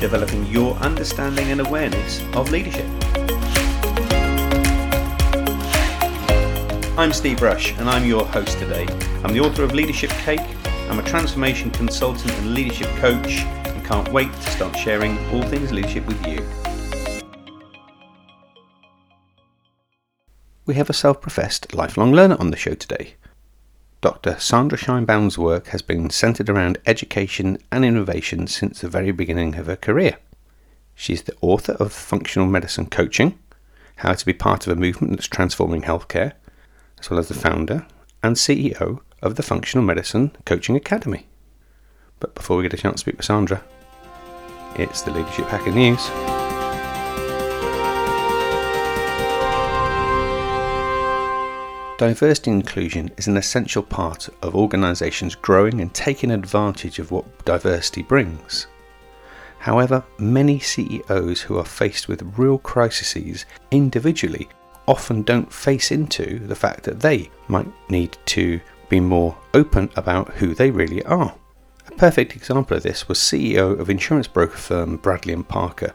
developing your understanding and awareness of leadership. I'm Steve Rush, and I'm your host today. I'm the author of Leadership Cake, I'm a transformation consultant and leadership coach, and can't wait to start sharing all things leadership with you. We have a self professed lifelong learner on the show today. Dr. Sandra Scheinbaum's work has been centered around education and innovation since the very beginning of her career. She's the author of Functional Medicine Coaching How to Be Part of a Movement That's Transforming Healthcare, as well as the founder and CEO of the Functional Medicine Coaching Academy. But before we get a chance to speak with Sandra, it's the Leadership Hacker News. Diversity inclusion is an essential part of organisations growing and taking advantage of what diversity brings. However, many CEOs who are faced with real crises individually often don't face into the fact that they might need to be more open about who they really are. A perfect example of this was CEO of insurance broker firm Bradley and Parker,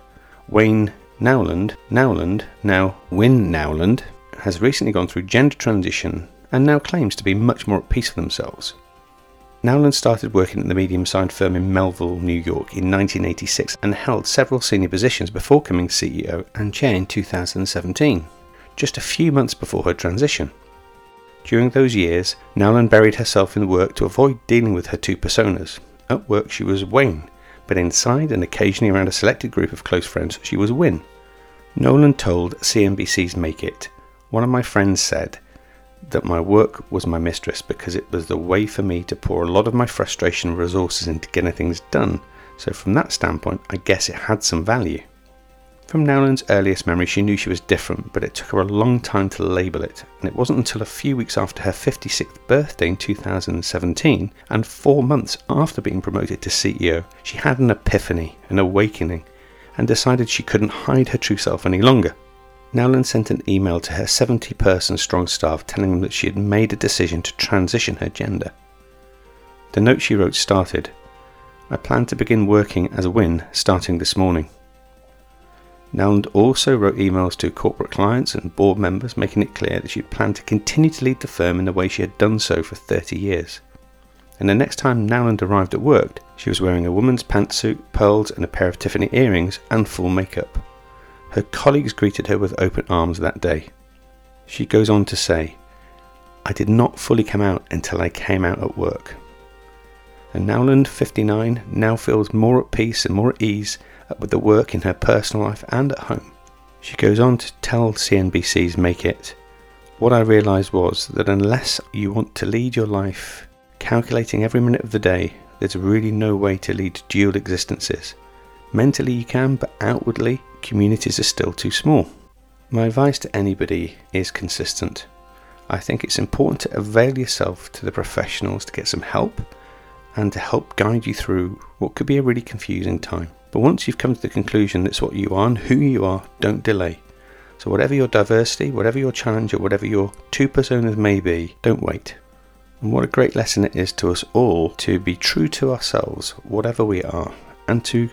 Wayne Nowland, Nowland, now Win Nowland, has recently gone through gender transition and now claims to be much more at peace with themselves. Nowland started working at the medium sized firm in Melville, New York in 1986 and held several senior positions before becoming CEO and chair in 2017, just a few months before her transition. During those years, Nowland buried herself in work to avoid dealing with her two personas. At work, she was Wayne, but inside and occasionally around a selected group of close friends, she was Win. Nowland told CNBC's Make It one of my friends said that my work was my mistress because it was the way for me to pour a lot of my frustration and resources into getting things done. So, from that standpoint, I guess it had some value. From Nowland's earliest memory, she knew she was different, but it took her a long time to label it, and it wasn't until a few weeks after her 56th birthday in 2017, and four months after being promoted to CEO, she had an epiphany, an awakening, and decided she couldn't hide her true self any longer. Nowland sent an email to her 70 person strong staff telling them that she had made a decision to transition her gender. The note she wrote started I plan to begin working as a Win starting this morning. Nowland also wrote emails to corporate clients and board members making it clear that she planned to continue to lead the firm in the way she had done so for 30 years. And the next time Nowland arrived at work, she was wearing a woman's pantsuit, pearls, and a pair of Tiffany earrings and full makeup. Her colleagues greeted her with open arms that day. She goes on to say, I did not fully come out until I came out at work. And Nowland, 59, now feels more at peace and more at ease with the work in her personal life and at home. She goes on to tell CNBC's Make It, What I realised was that unless you want to lead your life calculating every minute of the day, there's really no way to lead dual existences. Mentally you can, but outwardly communities are still too small. My advice to anybody is consistent. I think it's important to avail yourself to the professionals to get some help and to help guide you through what could be a really confusing time. But once you've come to the conclusion that's what you are and who you are, don't delay. So, whatever your diversity, whatever your challenge, or whatever your two personas may be, don't wait. And what a great lesson it is to us all to be true to ourselves, whatever we are, and to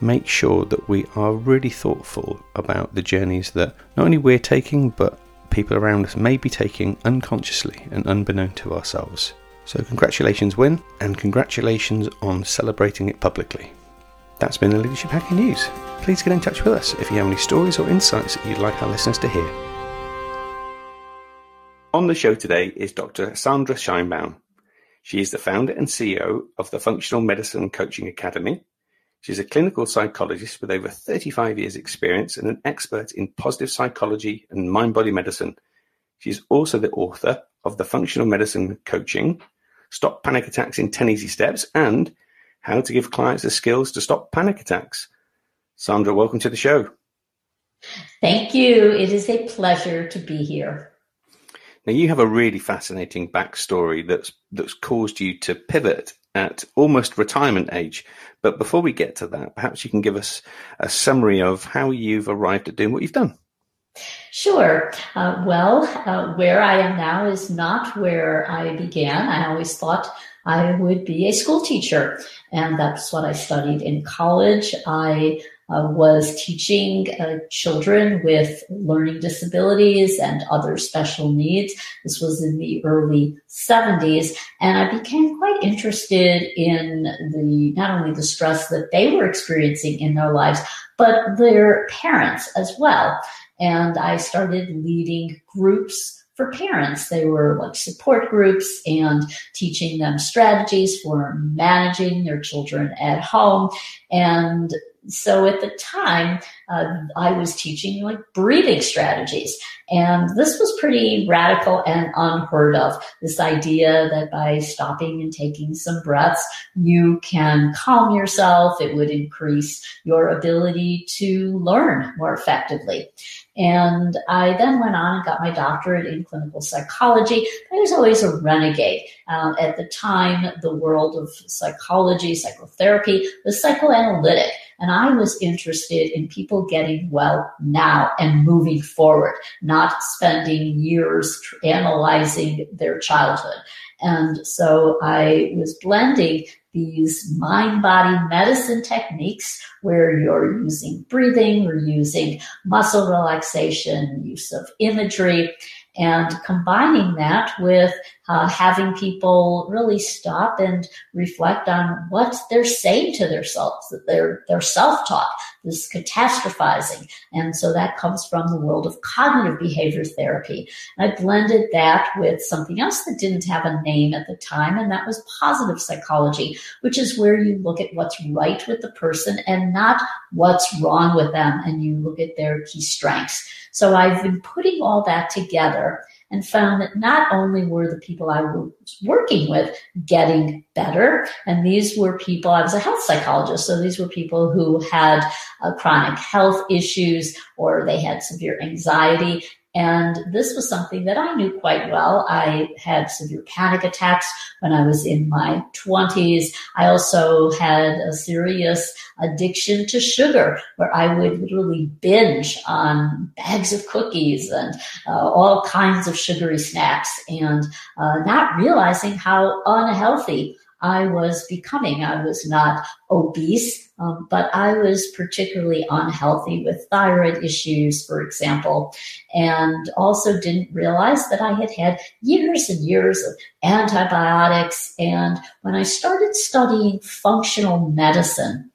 make sure that we are really thoughtful about the journeys that not only we're taking, but people around us may be taking unconsciously and unbeknown to ourselves. So, congratulations, Win, and congratulations on celebrating it publicly. That's been the Leadership Hacking News. Please get in touch with us if you have any stories or insights that you'd like our listeners to hear. On the show today is Dr. Sandra Scheinbaum. She is the founder and CEO of the Functional Medicine Coaching Academy, She's a clinical psychologist with over 35 years' experience and an expert in positive psychology and mind body medicine. She's also the author of the Functional Medicine Coaching, Stop Panic Attacks in 10 Easy Steps, and How to Give Clients the Skills to Stop Panic Attacks. Sandra, welcome to the show. Thank you. It is a pleasure to be here. Now, you have a really fascinating backstory that's that's caused you to pivot at almost retirement age. But before we get to that, perhaps you can give us a summary of how you've arrived at doing what you've done. Sure. Uh, well, uh, where I am now is not where I began. I always thought I would be a school teacher, and that's what I studied in college. I uh, was teaching uh, children with learning disabilities and other special needs. This was in the early 70s, and I became quite interested in the not only the stress that they were experiencing in their lives, but their parents as well. And I started leading groups for parents. They were like support groups and teaching them strategies for managing their children at home. And so at the time, uh, I was teaching like breathing strategies. And this was pretty radical and unheard of. This idea that by stopping and taking some breaths, you can calm yourself. It would increase your ability to learn more effectively. And I then went on and got my doctorate in clinical psychology. I was always a renegade. Um, at the time, the world of psychology, psychotherapy was psychoanalytic. And I was interested in people getting well now and moving forward, not spending years analyzing their childhood. And so I was blending these mind body medicine techniques where you're using breathing, you're using muscle relaxation, use of imagery, and combining that with uh, having people really stop and reflect on what they're saying to themselves, that they're, their self-talk, this catastrophizing. And so that comes from the world of cognitive behavior therapy. And I blended that with something else that didn't have a name at the time, and that was positive psychology, which is where you look at what's right with the person and not what's wrong with them, and you look at their key strengths. So I've been putting all that together and found that not only were the people I was working with getting better, and these were people, I was a health psychologist, so these were people who had uh, chronic health issues or they had severe anxiety and this was something that I knew quite well. I had severe panic attacks when I was in my 20s. I also had a serious addiction to sugar where I would literally binge on bags of cookies and uh, all kinds of sugary snacks and uh, not realizing how unhealthy I was becoming. I was not obese, um, but I was particularly unhealthy with thyroid issues, for example, and also didn't realize that I had had years and years of antibiotics. And when I started studying functional medicine,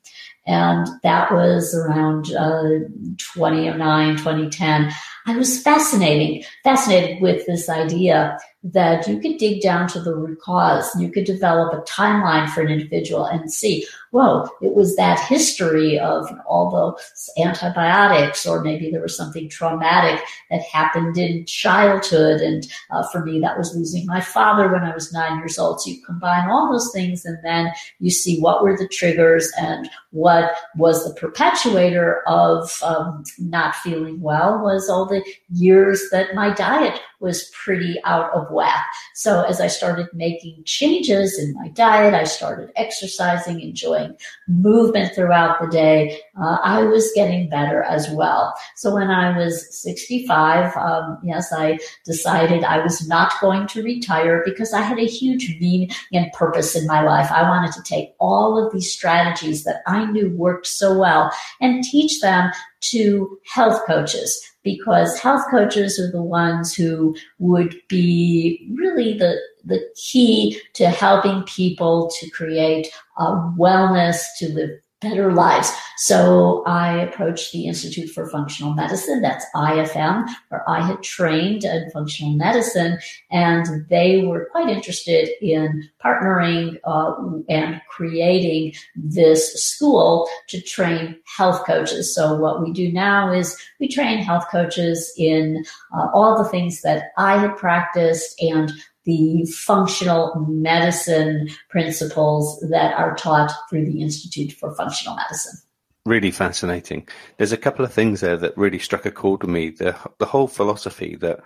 and that was around uh, 2009, 2010. I was fascinating, fascinated with this idea that you could dig down to the root cause. You could develop a timeline for an individual and see, whoa, it was that history of all those antibiotics, or maybe there was something traumatic that happened in childhood. And uh, for me, that was losing my father when I was nine years old. So you combine all those things and then you see what were the triggers and what was the perpetuator of um, not feeling well was all the years that my diet was pretty out of whack. So as I started making changes in my diet, I started exercising, enjoying movement throughout the day. Uh, I was getting better as well. So when I was 65, um, yes, I decided I was not going to retire because I had a huge meaning and purpose in my life. I wanted to take all of these strategies that I knew worked so well and teach them to health coaches because health coaches are the ones who would be really the the key to helping people to create a wellness to live better lives. So I approached the Institute for Functional Medicine, that's IFM, where I had trained in functional medicine, and they were quite interested in partnering uh, and creating this school to train health coaches. So what we do now is we train health coaches in uh, all the things that I had practiced and the functional medicine principles that are taught through the Institute for Functional Medicine. Really fascinating. There's a couple of things there that really struck a chord with me. The, the whole philosophy that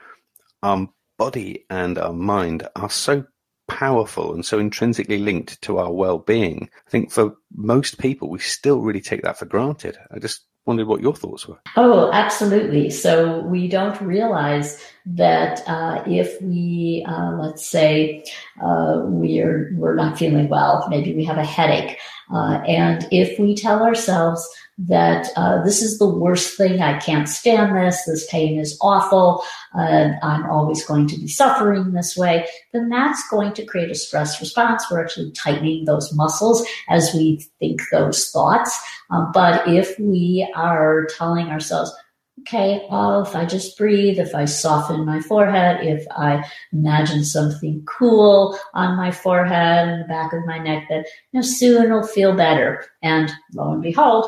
our body and our mind are so powerful and so intrinsically linked to our well-being. I think for most people, we still really take that for granted. I just wondered what your thoughts were. Oh, absolutely. So we don't realize that uh, if we, uh, let's say, uh, we're we're not feeling well, maybe we have a headache, uh, and if we tell ourselves that uh, this is the worst thing, I can't stand this, this pain is awful, uh, I'm always going to be suffering this way, then that's going to create a stress response. We're actually tightening those muscles as we think those thoughts. Um, but if we are telling ourselves, okay, well, if I just breathe, if I soften my forehead, if I imagine something cool on my forehead and the back of my neck, that you know, soon it'll feel better. And lo and behold,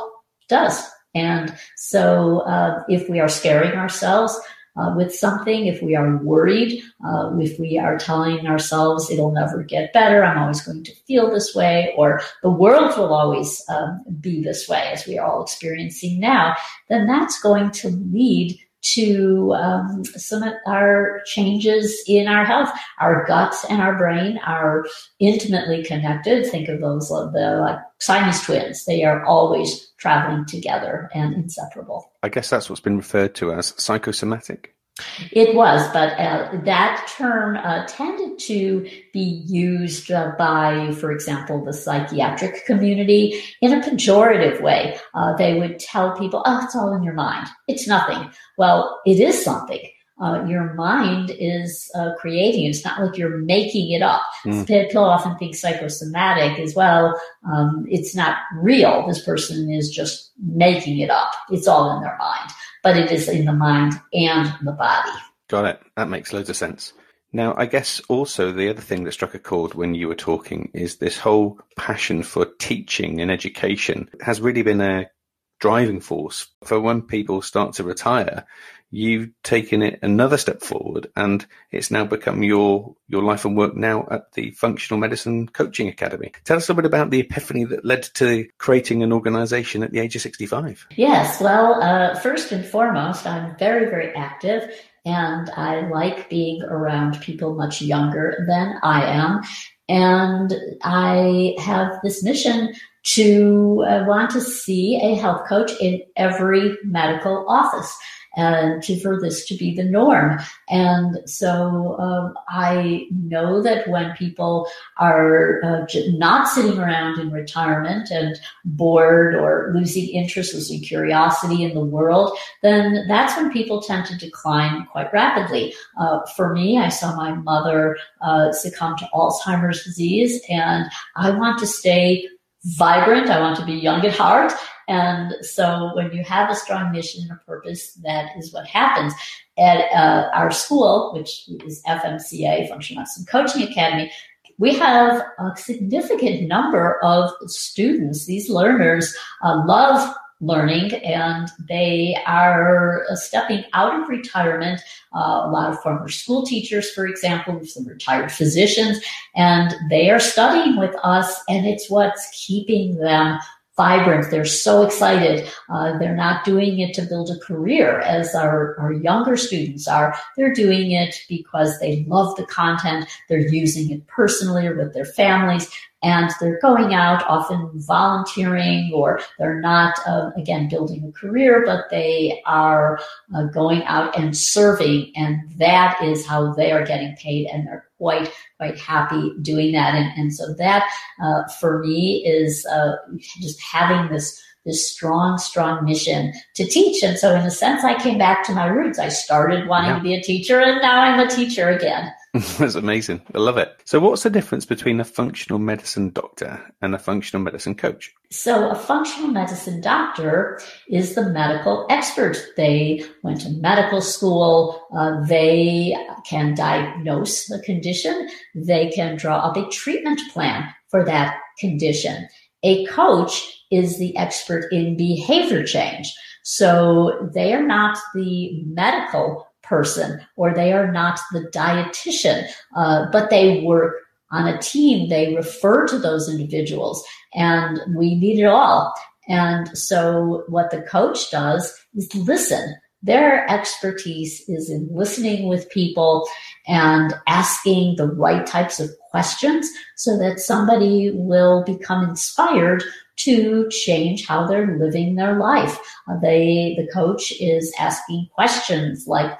does. And so uh, if we are scaring ourselves uh, with something, if we are worried, uh, if we are telling ourselves it'll never get better, I'm always going to feel this way, or the world will always um, be this way, as we are all experiencing now, then that's going to lead to um, some of our changes in our health. Our guts and our brain are intimately connected. Think of those the like Siamese twins. They are always traveling together and inseparable. I guess that's what's been referred to as psychosomatic. It was, but uh, that term uh, tended to be used uh, by, for example, the psychiatric community in a pejorative way. Uh, they would tell people, oh, it's all in your mind. It's nothing. Well, it is something. Uh, your mind is uh, creating. It's not like you're making it up. Mm. People often think psychosomatic as well. Um, it's not real. This person is just making it up. It's all in their mind but it is in the mind and the body. Got it. That makes loads of sense. Now, I guess also the other thing that struck a chord when you were talking is this whole passion for teaching and education has really been a driving force for when people start to retire you've taken it another step forward and it's now become your your life and work now at the functional medicine coaching academy. Tell us a little bit about the epiphany that led to creating an organization at the age of 65 yes well uh, first and foremost i'm very very active and i like being around people much younger than i am. And i have this mission to uh, want to see a health coach in every medical office and to, for this to be the norm. And so um, I know that when people are uh, not sitting around in retirement and bored or losing interest, losing curiosity in the world, then that's when people tend to decline quite rapidly. Uh, for me, I saw my mother uh, succumb to Alzheimer's disease, and I want to stay vibrant. I want to be young at heart. And so when you have a strong mission and a purpose, that is what happens. At uh, our school, which is FMCA, Functional Medicine Coaching Academy, we have a significant number of students. These learners uh, love learning and they are stepping out of retirement. Uh, a lot of former school teachers, for example, some retired physicians, and they are studying with us and it's what's keeping them vibrant. They're so excited. Uh, they're not doing it to build a career as our, our younger students are. They're doing it because they love the content. They're using it personally or with their families and they're going out often volunteering or they're not uh, again building a career but they are uh, going out and serving and that is how they are getting paid and they're quite quite happy doing that and, and so that uh, for me is uh, just having this this strong, strong mission to teach. And so in a sense, I came back to my roots. I started wanting yeah. to be a teacher and now I'm a teacher again. That's amazing. I love it. So, what's the difference between a functional medicine doctor and a functional medicine coach? So, a functional medicine doctor is the medical expert. They went to medical school. Uh, they can diagnose a condition. They can draw up a treatment plan for that condition. A coach is the expert in behavior change. So, they are not the medical person or they are not the dietitian, uh, but they work on a team. They refer to those individuals and we need it all. And so what the coach does is listen. Their expertise is in listening with people and asking the right types of questions so that somebody will become inspired to change how they're living their life. Uh, they, the coach is asking questions like,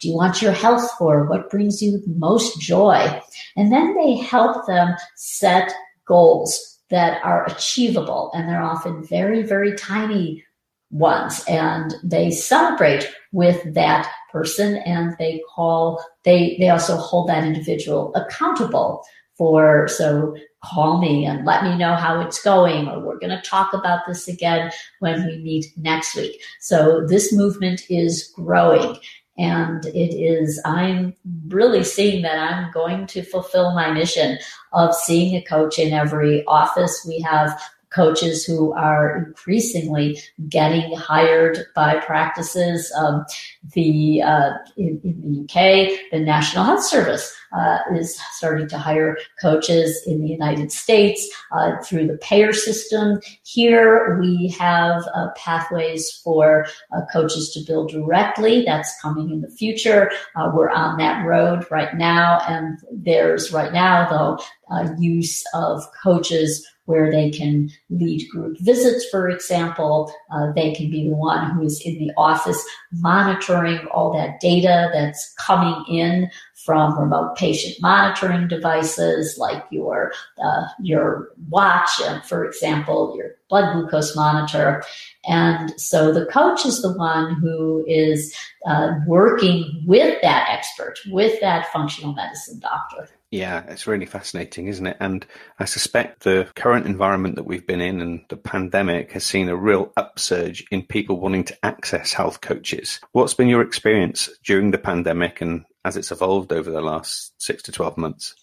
do you want your health for? What brings you most joy? And then they help them set goals that are achievable and they're often very, very tiny ones and they celebrate with that person and they call they they also hold that individual accountable for so call me and let me know how it's going or we're going to talk about this again when we meet next week so this movement is growing and it is i'm really seeing that i'm going to fulfill my mission of seeing a coach in every office we have coaches who are increasingly getting hired by practices. Um, the uh, in, in, the UK, the National Health Service uh, is starting to hire coaches in the United States uh, through the payer system. Here we have uh, pathways for uh, coaches to bill directly. That's coming in the future. Uh, we're on that road right now, and there's right now though use of coaches where they can lead group visits, for example. Uh, they can be the one who is in the office monitoring all that data that's coming in from remote patient monitoring devices like your uh, your watch, uh, for example, your blood glucose monitor. And so the coach is the one who is uh, working with that expert, with that functional medicine doctor. Yeah, it's really fascinating, isn't it? And I suspect the current environment that we've been in and the pandemic has seen a real upsurge in people wanting to access health coaches. What's been your experience during the pandemic and as it's evolved over the last six to 12 months?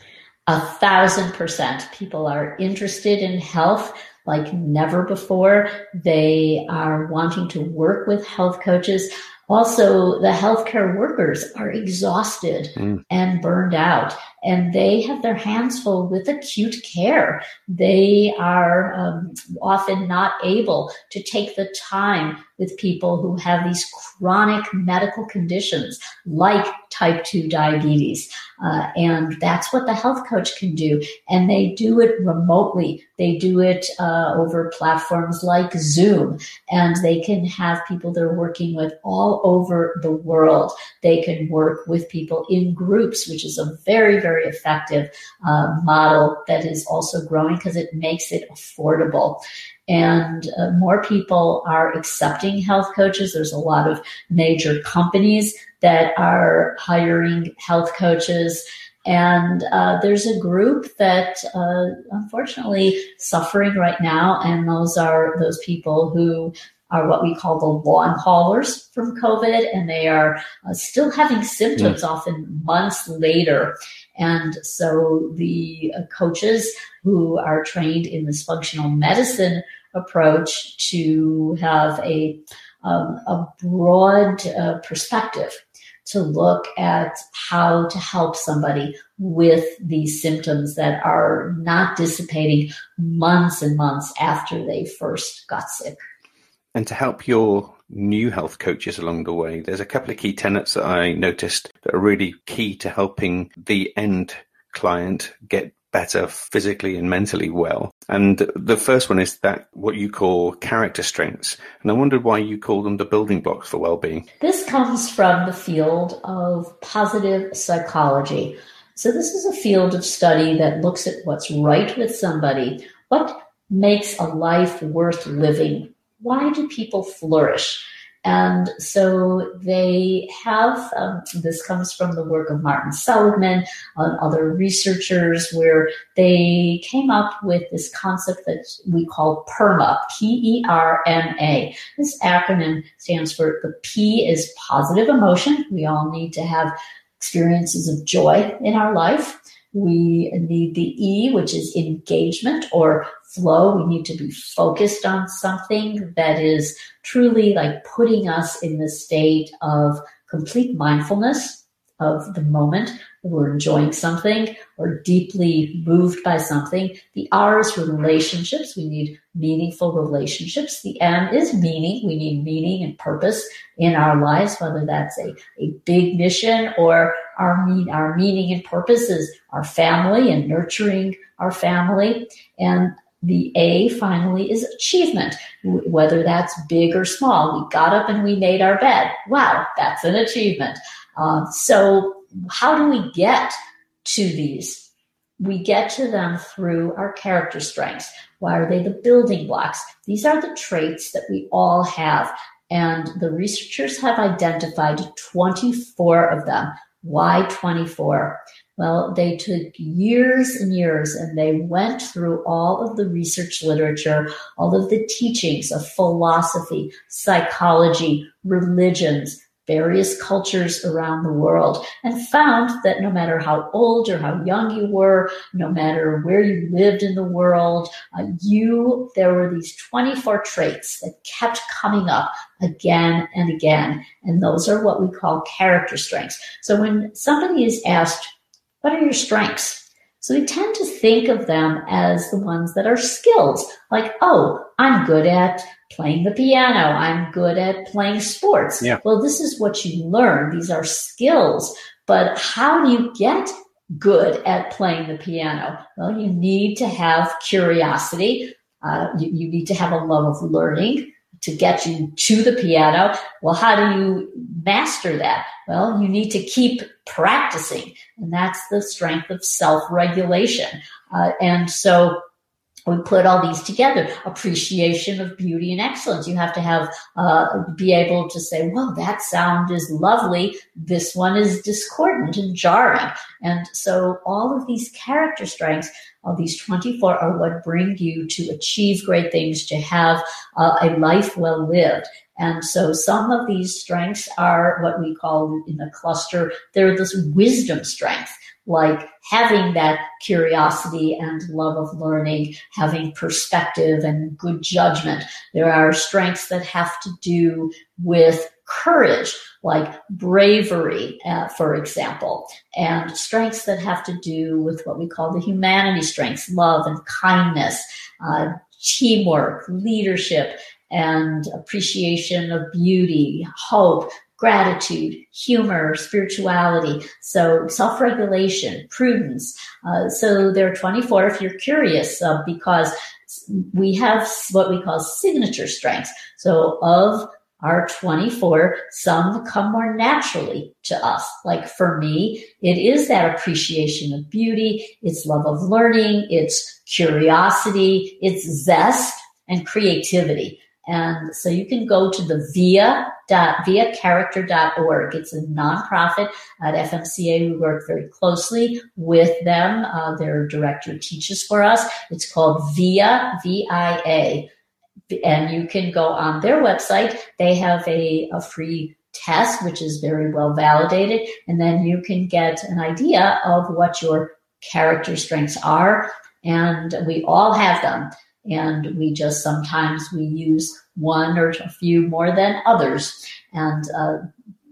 A thousand percent. People are interested in health like never before. They are wanting to work with health coaches. Also, the healthcare workers are exhausted mm. and burned out, and they have their hands full with acute care. They are um, often not able to take the time with people who have these chronic medical conditions like type 2 diabetes. Uh, and that's what the health coach can do. And they do it remotely. They do it uh, over platforms like Zoom. And they can have people they're working with all over the world. They can work with people in groups, which is a very, very effective uh, model that is also growing because it makes it affordable and uh, more people are accepting health coaches. There's a lot of major companies that are hiring health coaches. And uh, there's a group that uh, unfortunately suffering right now, and those are those people who are what we call the long haulers from COVID, and they are uh, still having symptoms mm. often months later. And so the uh, coaches who are trained in this functional medicine approach to have a, um, a broad uh, perspective to look at how to help somebody with these symptoms that are not dissipating months and months after they first got sick. And to help your new health coaches along the way, there's a couple of key tenets that I noticed that are really key to helping the end client get better physically and mentally well. And the first one is that what you call character strengths. And I wondered why you call them the building blocks for well-being. This comes from the field of positive psychology. So this is a field of study that looks at what's right with somebody. What makes a life worth living? Why do people flourish? And so they have, um, this comes from the work of Martin Seligman and other researchers, where they came up with this concept that we call PERMA, P-E-R-M-A. This acronym stands for the P is positive emotion. We all need to have experiences of joy in our life. We need the E, which is engagement or flow. We need to be focused on something that is truly like putting us in the state of complete mindfulness of the moment. We're enjoying something or deeply moved by something. The R is relationships. We need meaningful relationships. The M is meaning. We need meaning and purpose in our lives, whether that's a, a big mission or our mean, our meaning and purpose is our family and nurturing our family. And the A finally is achievement, whether that's big or small. We got up and we made our bed. Wow, that's an achievement. Uh, so, how do we get to these? We get to them through our character strengths. Why are they the building blocks? These are the traits that we all have. And the researchers have identified 24 of them. Why 24? Well, they took years and years and they went through all of the research literature, all of the teachings of philosophy, psychology, religions, various cultures around the world and found that no matter how old or how young you were, no matter where you lived in the world, uh, you, there were these 24 traits that kept coming up again and again. And those are what we call character strengths. So when somebody is asked, what are your strengths? So we tend to think of them as the ones that are skills, like, oh, I'm good at playing the piano. I'm good at playing sports. Yeah. Well, this is what you learn. These are skills. But how do you get good at playing the piano? Well, you need to have curiosity. Uh, you, you need to have a love of learning to get you to the piano. Well, how do you master that? Well, you need to keep practicing. And that's the strength of self regulation. Uh, and so we put all these together. Appreciation of beauty and excellence. You have to have uh, be able to say well that sound is lovely. This one is discordant and jarring. And so all of these character strengths of these 24 are what bring you to achieve great things to have uh, a life well lived and so some of these strengths are what we call in the cluster they're this wisdom strength like having that curiosity and love of learning, having perspective and good judgment. There are strengths that have to do with courage, like bravery, uh, for example, and strengths that have to do with what we call the humanity strengths, love and kindness, uh, teamwork, leadership, and appreciation of beauty, hope, gratitude, humor, spirituality. So self-regulation, prudence. Uh, so there are 24 if you're curious, uh, because we have what we call signature strengths. So of our 24, some come more naturally to us. Like for me, it is that appreciation of beauty. It's love of learning. It's curiosity. It's zest and creativity. And so you can go to the via dot viacharacter.org. It's a nonprofit at FMCA. We work very closely with them. Uh, their director teaches for us. It's called VIA, V-I-A. And you can go on their website. They have a, a free test, which is very well validated. And then you can get an idea of what your character strengths are. And we all have them and we just sometimes we use one or a few more than others and uh,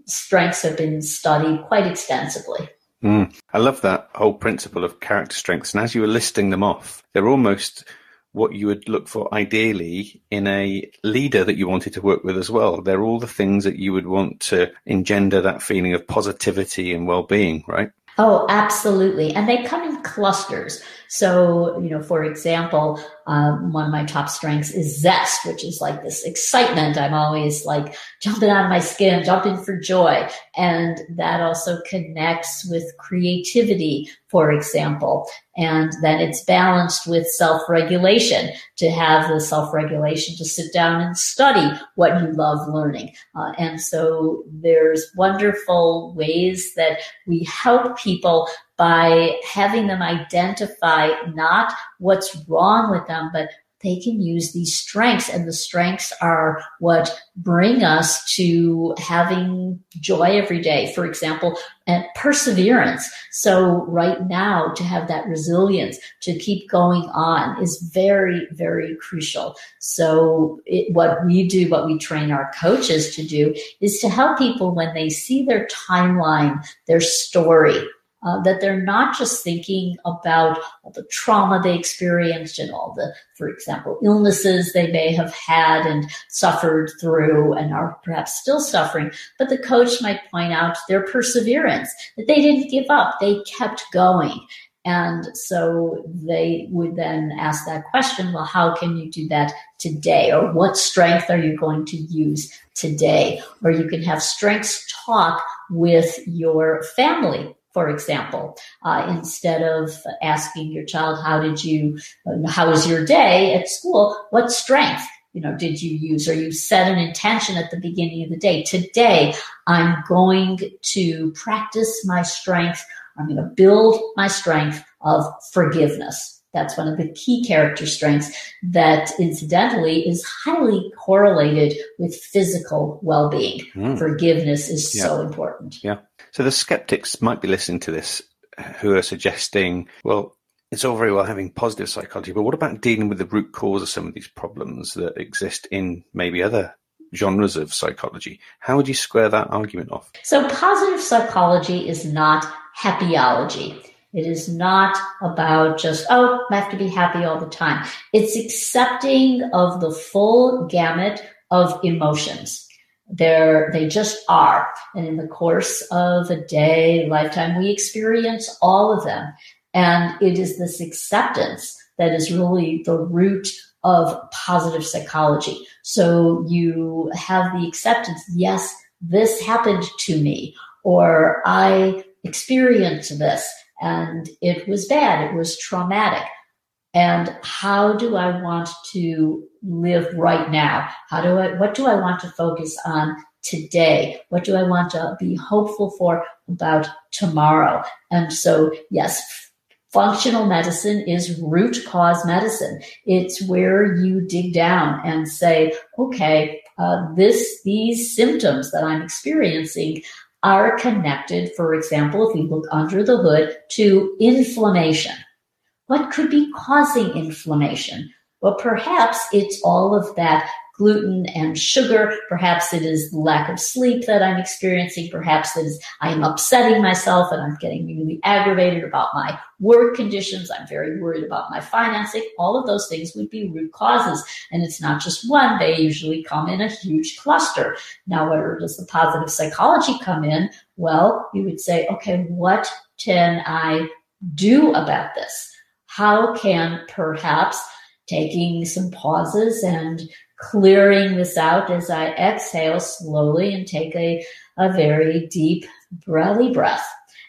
strengths have been studied quite extensively mm, i love that whole principle of character strengths and as you were listing them off they're almost what you would look for ideally in a leader that you wanted to work with as well. They're all the things that you would want to engender that feeling of positivity and well-being, right? Oh, absolutely. And they come in clusters. So, you know, for example, um, one of my top strengths is zest, which is like this excitement. I'm always like jumping out of my skin, jumping for joy. And that also connects with creativity, for example. And then it's balanced with self-regulation to have the self-regulation to sit down and study what you love learning. Uh, and so there's wonderful ways that we help people by having them identify not what's wrong with them, but they can use these strengths and the strengths are what bring us to having joy every day. For example, and perseverance. So right now to have that resilience to keep going on is very, very crucial. So it, what we do, what we train our coaches to do is to help people when they see their timeline, their story, uh, that they're not just thinking about all the trauma they experienced and all the, for example, illnesses they may have had and suffered through and are perhaps still suffering, but the coach might point out their perseverance, that they didn't give up, they kept going. And so they would then ask that question, well, how can you do that today? Or what strength are you going to use today? Or you can have strengths talk with your family for example, uh, instead of asking your child, how did you, how was your day at school? What strength, you know, did you use? Or you set an intention at the beginning of the day. Today, I'm going to practice my strength. I'm going to build my strength of forgiveness. That's one of the key character strengths that incidentally is highly correlated with physical well-being. Mm. Forgiveness is yeah. so important. Yeah. So the skeptics might be listening to this who are suggesting, well, it's all very well having positive psychology, but what about dealing with the root cause of some of these problems that exist in maybe other genres of psychology? How would you square that argument off? So positive psychology is not happyology. It is not about just, oh, I have to be happy all the time. It's accepting of the full gamut of emotions. They're, they just are. And in the course of a day, lifetime, we experience all of them. And it is this acceptance that is really the root of positive psychology. So you have the acceptance, yes, this happened to me, or I experienced this and it was bad, it was traumatic. And how do I want to live right now? How do I, what do I want to focus on today? What do I want to be hopeful for about tomorrow? And so, yes, functional medicine is root cause medicine. It's where you dig down and say, okay, uh, this, these symptoms that I'm experiencing are connected, for example, if we look under the hood, to inflammation. What could be causing inflammation? Well, perhaps it's all of that gluten and sugar. Perhaps it is lack of sleep that I'm experiencing. Perhaps it is I am upsetting myself and I'm getting really aggravated about my work conditions. I'm very worried about my financing. All of those things would be root causes. And it's not just one. They usually come in a huge cluster. Now, where does the positive psychology come in? Well, you would say, okay, what can I do about this? How can perhaps taking some pauses and clearing this out as I exhale slowly and take a, a very deep belly breath.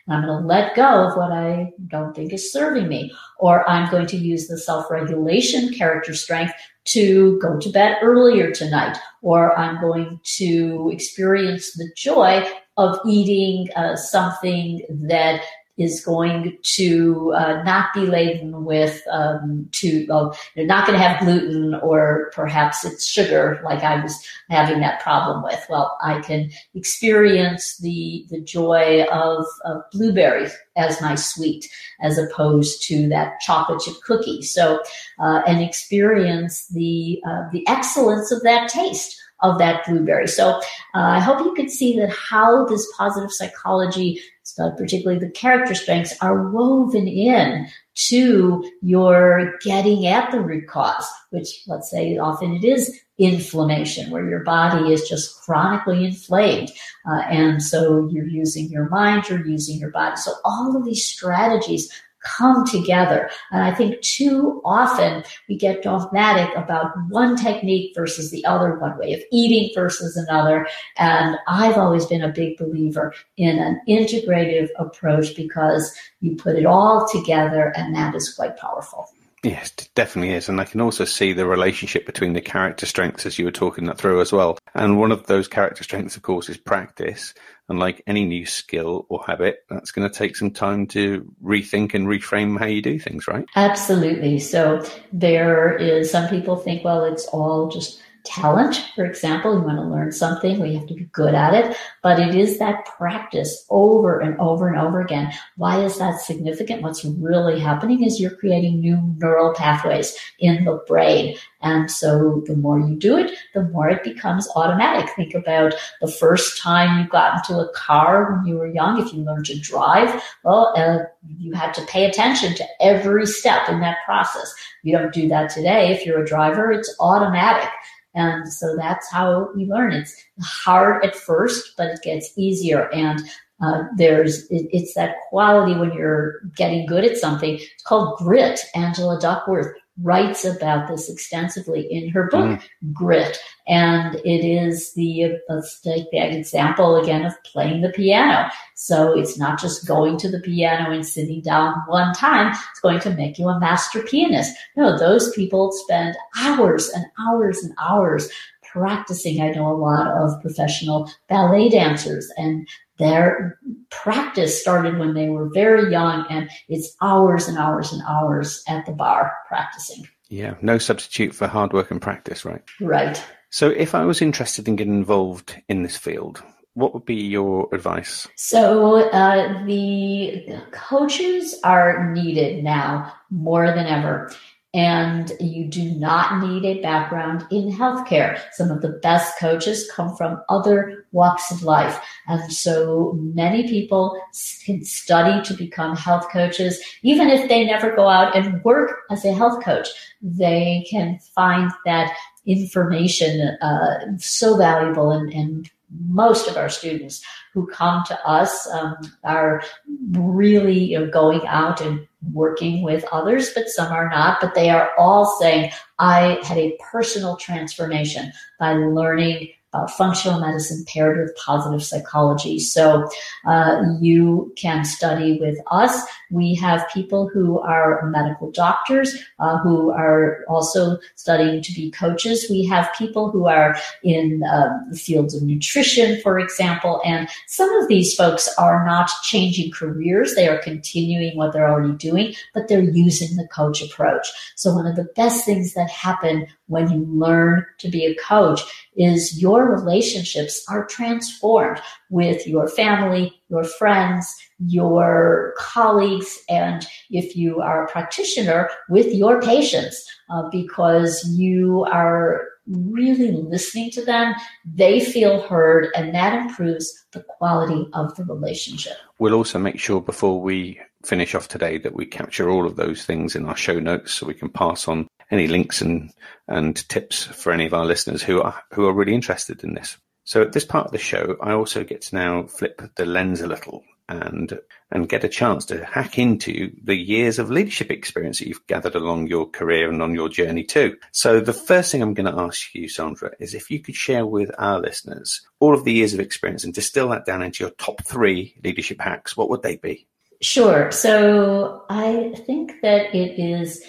I'm going to let go of what I don't think is serving me. Or I'm going to use the self regulation character strength to go to bed earlier tonight. Or I'm going to experience the joy of eating uh, something that is going to uh, not be laden with um, to well, they're not going to have gluten or perhaps it's sugar like I was having that problem with. Well, I can experience the the joy of, of blueberries as my sweet as opposed to that chocolate chip cookie. So uh, and experience the uh, the excellence of that taste of that blueberry. So uh, I hope you could see that how this positive psychology so particularly the character strengths are woven in to your getting at the root cause, which let's say often it is inflammation where your body is just chronically inflamed. Uh, and so you're using your mind, you're using your body. So all of these strategies come together. And I think too often we get dogmatic about one technique versus the other, one way of eating versus another. And I've always been a big believer in an integrative approach because you put it all together and that is quite powerful. Yes, it definitely is. And I can also see the relationship between the character strengths as you were talking that through as well. And one of those character strengths, of course, is practice. And like any new skill or habit, that's going to take some time to rethink and reframe how you do things, right? Absolutely. So there is some people think, well, it's all just talent, for example. You want to learn something, we have to be good at it. But it is that practice over and over and over again. Why is that significant? What's really happening is you're creating new neural pathways in the brain. And so the more you do it, the more it becomes automatic. Think about the first time you got into a car when you were young. If you learned to drive, well, uh, you had to pay attention to every step in that process. You don't do that today. If you're a driver, it's automatic. And so that's how we learn. It's hard at first, but it gets easier. And uh, there's it, it's that quality when you're getting good at something. It's called grit. Angela Duckworth writes about this extensively in her book mm. Grit, and it is the let's take that example again of playing the piano. So it's not just going to the piano and sitting down one time. It's going to make you a master pianist. No, those people spend hours and hours and hours practicing. I know a lot of professional ballet dancers and their practice started when they were very young and it's hours and hours and hours at the bar practicing. Yeah, no substitute for hard work and practice, right? Right. So if I was interested in getting involved in this field, what would be your advice? So uh, the coaches are needed now more than ever and you do not need a background in healthcare. Some of the best coaches come from other walks of life. And so many people can study to become health coaches. Even if they never go out and work as a health coach, they can find that information uh, so valuable and, and most of our students who come to us um, are really you know, going out and working with others, but some are not. But they are all saying, I had a personal transformation by learning uh, functional medicine paired with positive psychology. So uh, you can study with us. We have people who are medical doctors uh, who are also studying to be coaches. We have people who are in um, the fields of nutrition, for example, and some of these folks are not changing careers. They are continuing what they're already doing, but they're using the coach approach. So one of the best things that happen when you learn to be a coach is your relationships are transformed with your family, your friends, your colleagues, and if you are a practitioner, with your patients, uh, because you are really listening to them. They feel heard, and that improves the quality of the relationship. We'll also make sure before we finish off today that we capture all of those things in our show notes so we can pass on any links and and tips for any of our listeners who are who are really interested in this. So at this part of the show, I also get to now flip the lens a little and and get a chance to hack into the years of leadership experience that you've gathered along your career and on your journey too. So the first thing I'm going to ask you, Sandra, is if you could share with our listeners all of the years of experience and distill that down into your top three leadership hacks, what would they be? Sure. So I think that it is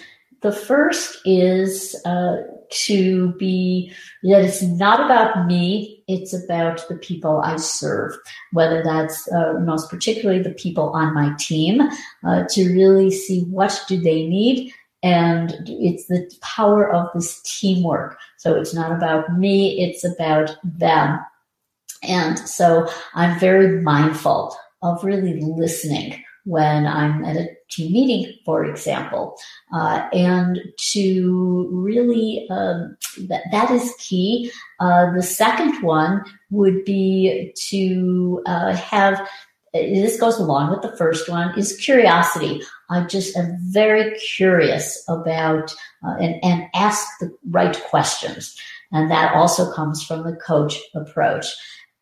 the first is uh, to be that it's not about me, it's about the people I serve, whether that's uh, most particularly the people on my team, uh, to really see what do they need. And it's the power of this teamwork. So it's not about me, it's about them. And so I'm very mindful of really listening when I'm at a team meeting, for example, uh, and to really um, that that is key. Uh, the second one would be to uh, have. This goes along with the first one is curiosity. I just am very curious about uh, and, and ask the right questions. And that also comes from the coach approach.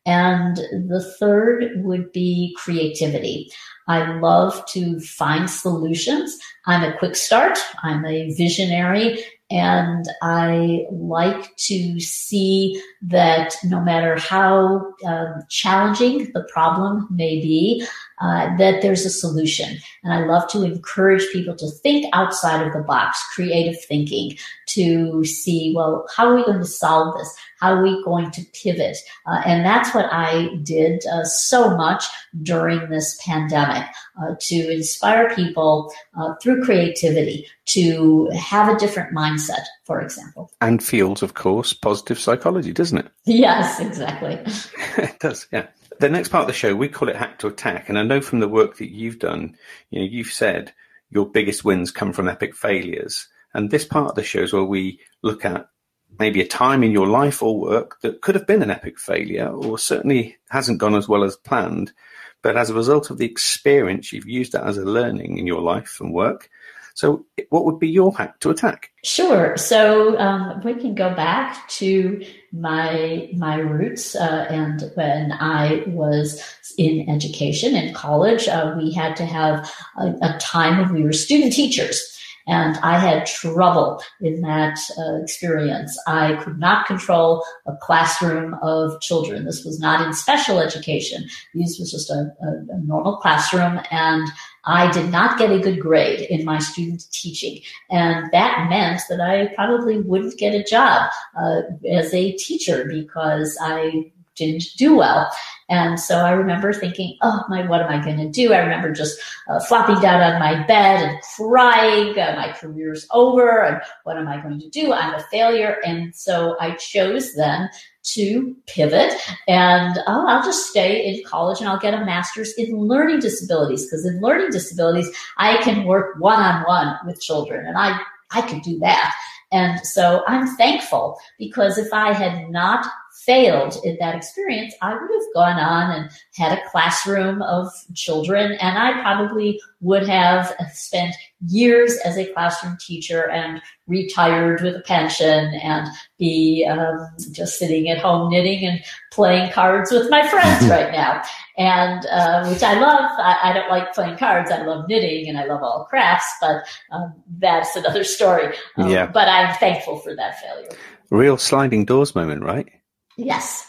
And the third would be creativity. I love to find solutions. I'm a quick start. I'm a visionary and I like to see that no matter how um, challenging the problem may be, uh, that there's a solution. And I love to encourage people to think outside of the box, creative thinking, to see, well, how are we going to solve this? How are we going to pivot? Uh, and that's what I did uh, so much during this pandemic uh, to inspire people uh, through creativity to have a different mindset, for example. And fields, of course, positive psychology, doesn't it? Yes, exactly. it does, yeah. The next part of the show, we call it Hack to Attack. And I know from the work that you've done, you know, you've said your biggest wins come from epic failures. And this part of the show is where we look at maybe a time in your life or work that could have been an epic failure or certainly hasn't gone as well as planned. But as a result of the experience, you've used that as a learning in your life and work. So, what would be your hack to attack? Sure. So um, we can go back to my my roots, uh, and when I was in education in college, uh, we had to have a, a time when we were student teachers. And I had trouble in that uh, experience. I could not control a classroom of children. This was not in special education. This was just a, a, a normal classroom. And I did not get a good grade in my student teaching. And that meant that I probably wouldn't get a job uh, as a teacher because I didn't do well. And so I remember thinking, oh my, what am I going to do? I remember just uh, flopping down on my bed and crying, uh, my career's over, and what am I going to do? I'm a failure. And so I chose then to pivot and oh, I'll just stay in college and I'll get a master's in learning disabilities because in learning disabilities, I can work one on one with children and I, I could do that. And so I'm thankful because if I had not failed in that experience, I would have gone on and had a classroom of children, and I probably would have spent years as a classroom teacher and retired with a pension and be um, just sitting at home knitting and playing cards with my friends right now. And uh, which I love. I, I, don't like playing cards. I love knitting and I love all crafts, but um, that's another story. Um, yeah. But I'm thankful for that failure. Real sliding doors moment, right? Yes.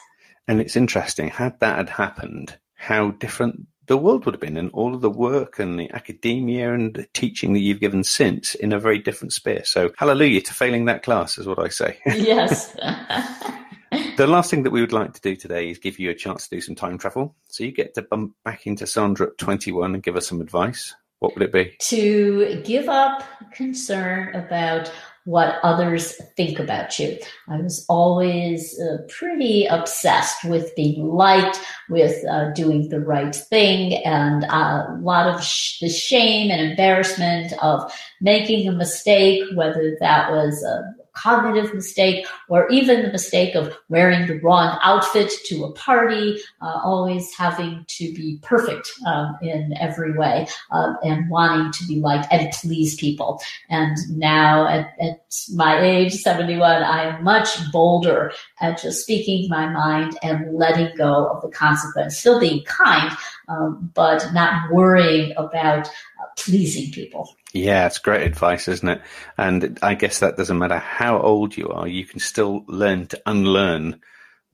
And it's interesting, had that had happened, how different the world would have been and all of the work and the academia and the teaching that you've given since in a very different sphere. So hallelujah to failing that class is what I say. Yes. the last thing that we would like to do today is give you a chance to do some time travel. So you get to bump back into Sandra at 21 and give us some advice. What would it be? To give up concern about what others think about you. I was always uh, pretty obsessed with being liked, with uh, doing the right thing, and a lot of sh- the shame and embarrassment of making a mistake, whether that was a cognitive mistake or even the mistake of wearing the wrong outfit to a party, uh, always having to be perfect um, in every way uh, and wanting to be liked and please people. And now at, at my age, 71, I am much bolder at just speaking my mind and letting go of the consequence, still being kind, um, but not worrying about pleasing people. Yeah, it's great advice, isn't it? And I guess that doesn't matter how old you are, you can still learn to unlearn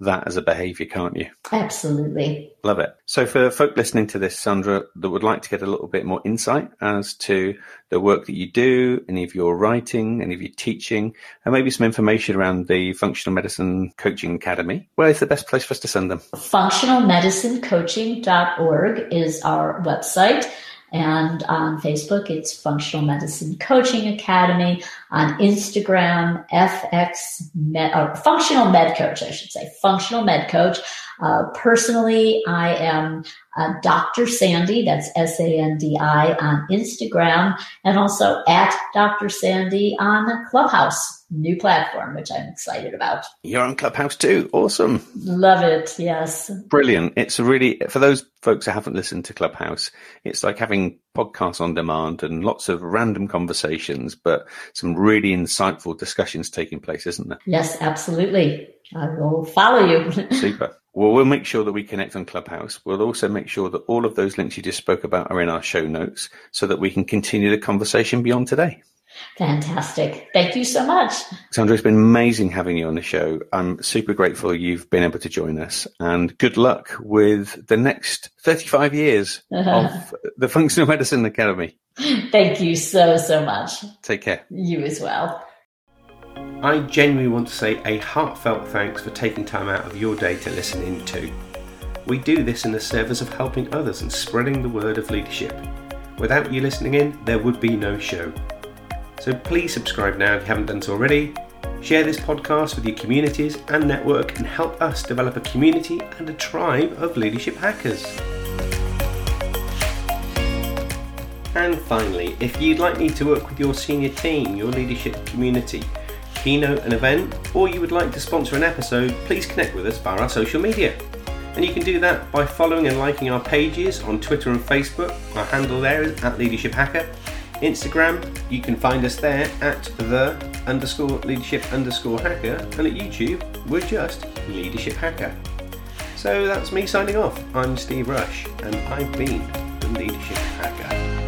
that as a behavior, can't you? Absolutely. Love it. So, for folk listening to this, Sandra, that would like to get a little bit more insight as to the work that you do, any of your writing, any of your teaching, and maybe some information around the Functional Medicine Coaching Academy, where is the best place for us to send them? Functionalmedicinecoaching.org is our website. And on Facebook, it's Functional Medicine Coaching Academy. On Instagram, FX Med, or Functional Med Coach, I should say, Functional Med Coach. Uh, personally, I am uh, Dr. Sandi, that's S A N D I on Instagram, and also at Dr. Sandi on Clubhouse, new platform, which I'm excited about. You're on Clubhouse too. Awesome. Love it. Yes. Brilliant. It's really, for those folks who haven't listened to Clubhouse, it's like having podcasts on demand and lots of random conversations, but some really insightful discussions taking place, isn't there? Yes, absolutely. I will follow you. Super. Well, we'll make sure that we connect on Clubhouse. We'll also make sure that all of those links you just spoke about are in our show notes so that we can continue the conversation beyond today. Fantastic. Thank you so much. Sandra, it's been amazing having you on the show. I'm super grateful you've been able to join us and good luck with the next 35 years of the Functional Medicine Academy. Thank you so, so much. Take care. You as well. I genuinely want to say a heartfelt thanks for taking time out of your day to listen in to. We do this in the service of helping others and spreading the word of leadership. Without you listening in, there would be no show. So please subscribe now if you haven't done so already. Share this podcast with your communities and network and help us develop a community and a tribe of leadership hackers. And finally, if you'd like me to work with your senior team, your leadership community, keynote an event, or you would like to sponsor an episode, please connect with us via our social media. And you can do that by following and liking our pages on Twitter and Facebook. Our handle there is at Leadership Hacker Instagram, you can find us there at the underscore leadership underscore hacker, and at YouTube, we're just Leadership Hacker. So that's me signing off. I'm Steve Rush, and I've been the Leadership Hacker.